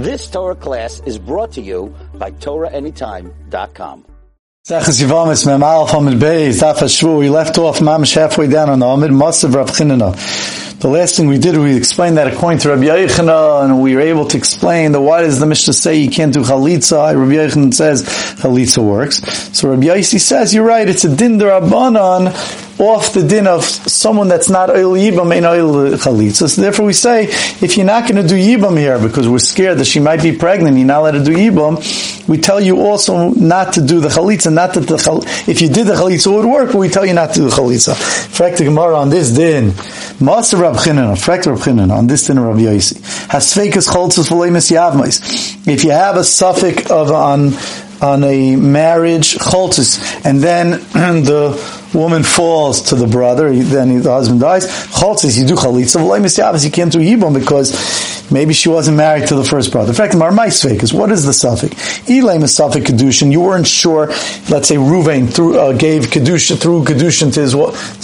This Torah class is brought to you by TorahAnytime.com. We left off mamish halfway down on the Amid Masav Rav Chinana. The last thing we did, we explained that according to Rabbi Yochanan, and we were able to explain the why does the Mishnah say you can't do chalitza? Rabbi Yochanan says chalitza works. So Rabbi Yossi says you're right. It's a din derabanan off the din of someone that's not oil yibam and oil chalitza. So therefore we say, if you're not going to do yibam here because we're scared that she might be pregnant, you're not allowed to do yibam, we tell you also not to do the chalitza, not that the chal- if you did the chalitza it would work, but we tell you not to do the chalitza. Frek the Gemara on this din, Master Rab Chinan, Frek Rab Chinan, on this din of Rabbi Yossi, has fekas cholitzas v'leimis yavmais. If you have a suffix of on on a marriage choltis, and then the woman falls to the brother, then the husband dies. Choltis, you do chalitza. V'leimis you can't do yibam because maybe she wasn't married to the first brother. In fact, marmais is what is the suffix? Elaim is suffix kedushin. You weren't sure. Let's say Ruvain uh, gave kedushin through kedushin to his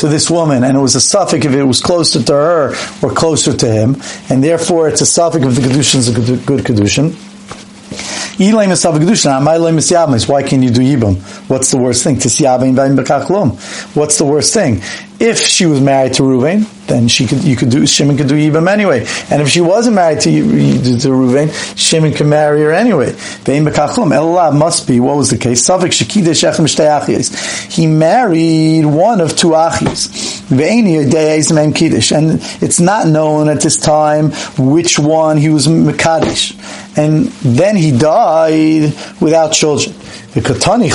to this woman, and it was a suffix if it was closer to her or closer to him, and therefore it's a suffix if the kedushin is a good, good kedushin. Why can't you do Yibam? What's the worst thing? What's the worst thing? If she was married to Ruvain, then she could, you could do, Shimon could do Yibam anyway. And if she wasn't married to, to Ruvain, Shimon could marry her anyway. Elav must be, what was the case? He married one of two achis. And it's not known at this time which one he was Mekadesh. And then he died without children. The Katani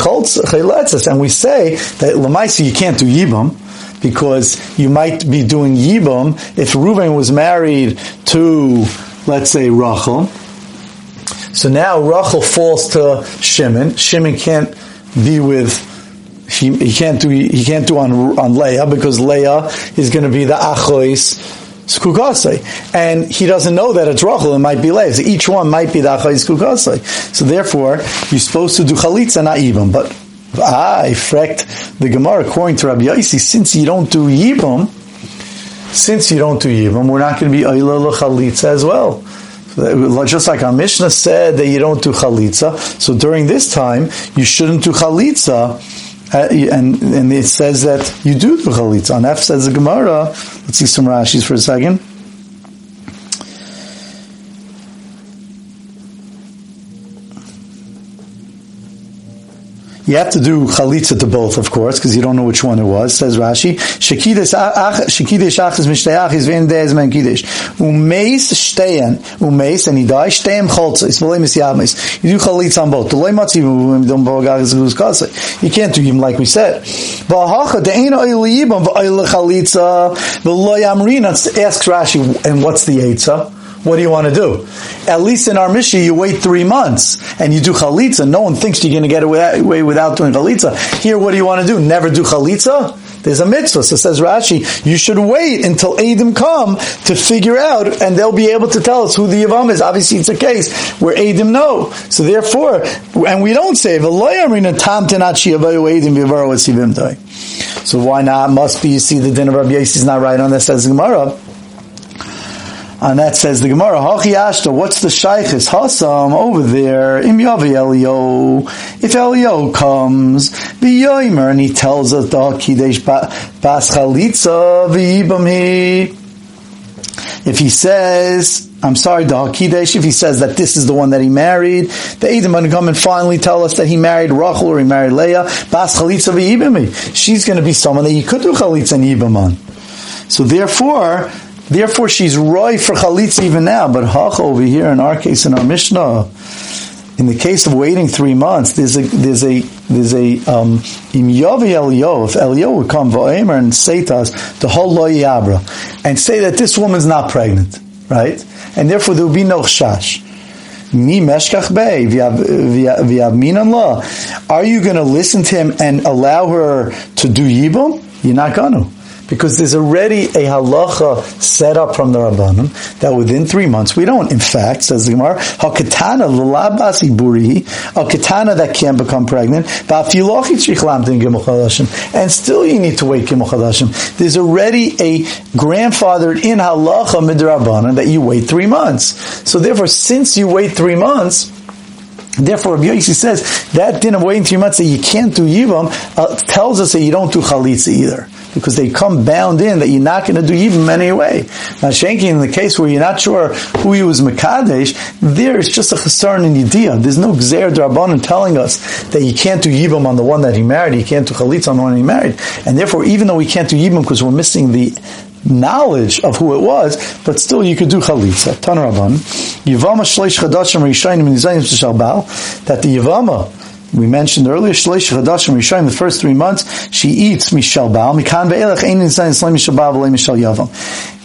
and we say that Lamaisi you can't do Yibam, because you might be doing Yibam if Reuven was married to, let's say, Rachel. So now Rachel falls to Shimon. Shimon can't be with he, he can't do he can't do on on Leah because Leah is going to be the achois skukasei, and he doesn't know that it's Rachel. It might be Leah. So each one might be the achois skukasei. So therefore, you're supposed to do chalitza, not even. But Ah, I frecked the Gemara according to Rabbi Yossi, since you don't do Yibam, since you don't do Yibam, we're not going to be Ayla Chalitza as well. Just like our Mishnah said that you don't do Chalitza, so during this time, you shouldn't do Chalitza, Uh, and, and it says that you do do Chalitza. On F says the Gemara, let's see some Rashis for a second. You have to do chalitza to both, of course, because you don't know which one it was. Says Rashi, shekidesh achas mishteyach vein deis men kiddush. Umeis shteyan, umeis, and he dies, shteyam cholza, is v'lei misyamis. You do chalitza on both. The loy matzi, don't bogag is kasa. You can't do him like we said. V'ahacha, de'ein oil yibam, v'oil chalitza, v'loy amrin, asks Rashi, and what's the eitzah? What do you want to do? At least in our Mishnah, you wait three months and you do chalitza. No one thinks you're going to get away without doing chalitza. Here, what do you want to do? Never do chalitza? There's a mitzvah. So says Rashi, you should wait until Adim come to figure out, and they'll be able to tell us who the Yavam is. Obviously, it's a case where Adim know. So therefore, and we don't say, so why not? Must be, you see, the din of Rabbi is not right on this, says Gemara. And that says the Gemara, Hachi Ashta, what's the Shaykhis? Hasam, over there, Im Yavi Elio. If Elio comes, the Yoimer, and he tells us, the Hakidesh Bas Chalitza, V'yibam If he says, I'm sorry, the Hakidesh, if he says that this is the one that he married, the Adim going to come and finally tell us that he married Rachel or he married Leah, Bas Chalitza V'yibam She's going to be someone that he could do Chalitza and Yibam on. So therefore, Therefore, she's roy for chalitza even now. But hach over here in our case in our Mishnah, in the case of waiting three months, there's a there's a there's a um, im yavi Elio. If Elio would come va'emer and say to us the whole lo yabra and say that this woman's not pregnant, right? And therefore there will be no chash. Mi meshkach bei v'yav law. Are you going to listen to him and allow her to do yibum? You're not going to because there's already a halacha set up from the Rabbanim that within three months, we don't, in fact, says the Gemara, hakatana lalabasi a katana that can't become pregnant, and still you need to wait gimel chadashim. There's already a grandfathered in halacha midrabanan that you wait three months. So therefore, since you wait three months, Therefore, Rabbi Yosi says that din of waiting three months that you can't do yivam uh, tells us that you don't do chalitza either because they come bound in that you're not going to do yivam anyway. Now, Shanky, in the case where you're not sure who he was Makadesh, there is just a chasarn in Yediyah. There's no Gzer Drabanan telling us that you can't do yivam on the one that he married, you can't do chalitza on the one he married. And therefore, even though we can't do yivam because we're missing the knowledge of who it was, but still you could do chalitza. Tanaraban. Yivama shleish chadashim rishayim nizayim shalbal. That the Yivama, we mentioned earlier, shleish chadashim rishayim, the first three months, she eats mishal bal, mikan ve'elech ein nizayim slim mishal bal v'lei mishal yavam.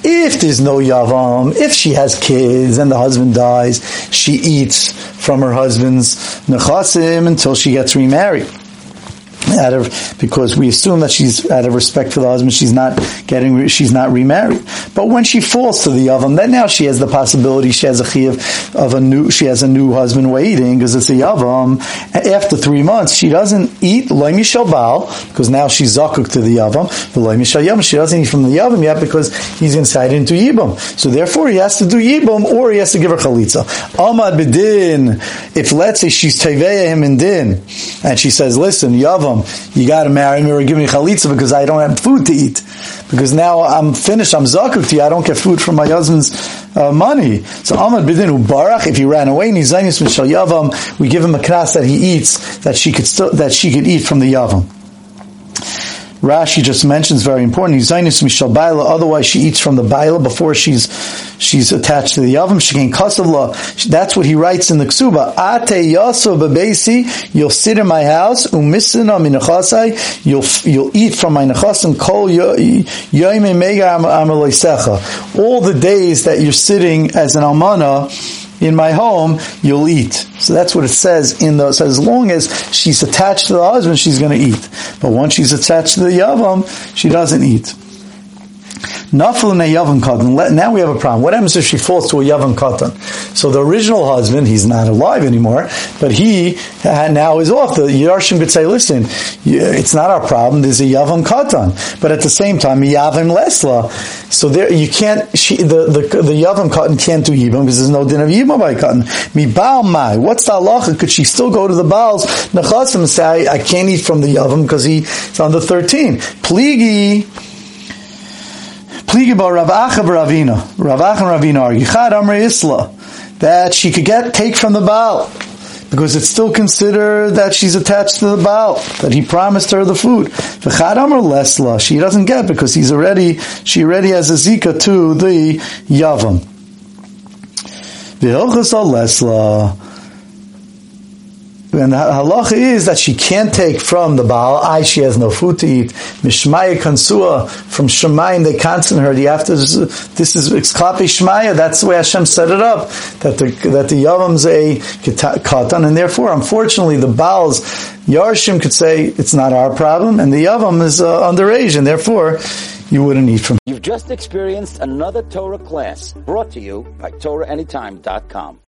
If there's no yavam, if she has kids and the husband dies, she eats from her husband's nechasim until she gets remarried out of because we assume that she's out of respect for the husband, she's not getting, she's not remarried. But when she falls to the yavam, then now she has the possibility she has a chiyuv of a new, she has a new husband waiting because it's a yavam. After three months, she doesn't eat loy mishal bal because now she's zakuk to the yavam. The mishal yavam, she doesn't eat from the yavam yet because he's inside into yibam. So therefore, he has to do yibam or he has to give her chalitza. Amad bedin. If let's say she's teveya him in din, and she says, "Listen, yavam." You got to marry me or give me chalitza because I don't have food to eat. Because now I'm finished, I'm you, I don't get food from my husband's uh, money. So Ahmad Bidin Barach, if he ran away, Nizaynis Mishal Yavam, we give him a knas that he eats, that she could still, that she could eat from the Yavam. Rashi just mentions very important. Zainis mishal baila. Otherwise, she eats from the baila before she's she's attached to the yavam. She can kasavla. That's what he writes in the ksuba. Ate yaso bebesi. You'll sit in my house. Umisina minachasai. You'll you'll eat from my nechasim. Kol yoime mega All the days that you're sitting as an almana in my home, you'll eat. So that's what it says in the, so as long as she's attached to the husband, she's going to eat. But once she's attached to the yavam, she doesn't eat. Nafal in a yavam katan. Now we have a problem. What happens if she falls to a yavam katan? So the original husband, he's not alive anymore, but he now is off. The Yarshim could say, listen, it's not our problem. There's a yavam katan. But at the same time, a yavim lesla. So there, you can't, she, the, the, the yavam katan can't do yibam because there's no din of yibam by katan. Mi baal mai. What's the halacha? Could she still go to the baals, nechasim, say, I, I can't eat from the yavam because he's on the 13. Pligi, Pligiba Rav Acha Ravina. Rav Acha and Ravina argue. Chad Isla. That she could get, take from the Baal. Because it's still considered that she's attached to the Baal. That he promised her the food. V'chad Amr Lesla. She doesn't get because he's already, she already has a Zika to the Yavam. V'hilchas Lesla. And the halacha is that she can't take from the Baal, I, she has no food to eat. Mishmaya Kansua, from Shemayim, they constant her. Have to, this is Exklapi Shmaya, that's the way Hashem set it up, that the, that the Yavam's a katan, and therefore, unfortunately, the Baal's Yarshim could say, it's not our problem, and the Yavam is uh, underage, and therefore, you wouldn't eat from. You've just experienced another Torah class brought to you by TorahAnytime.com.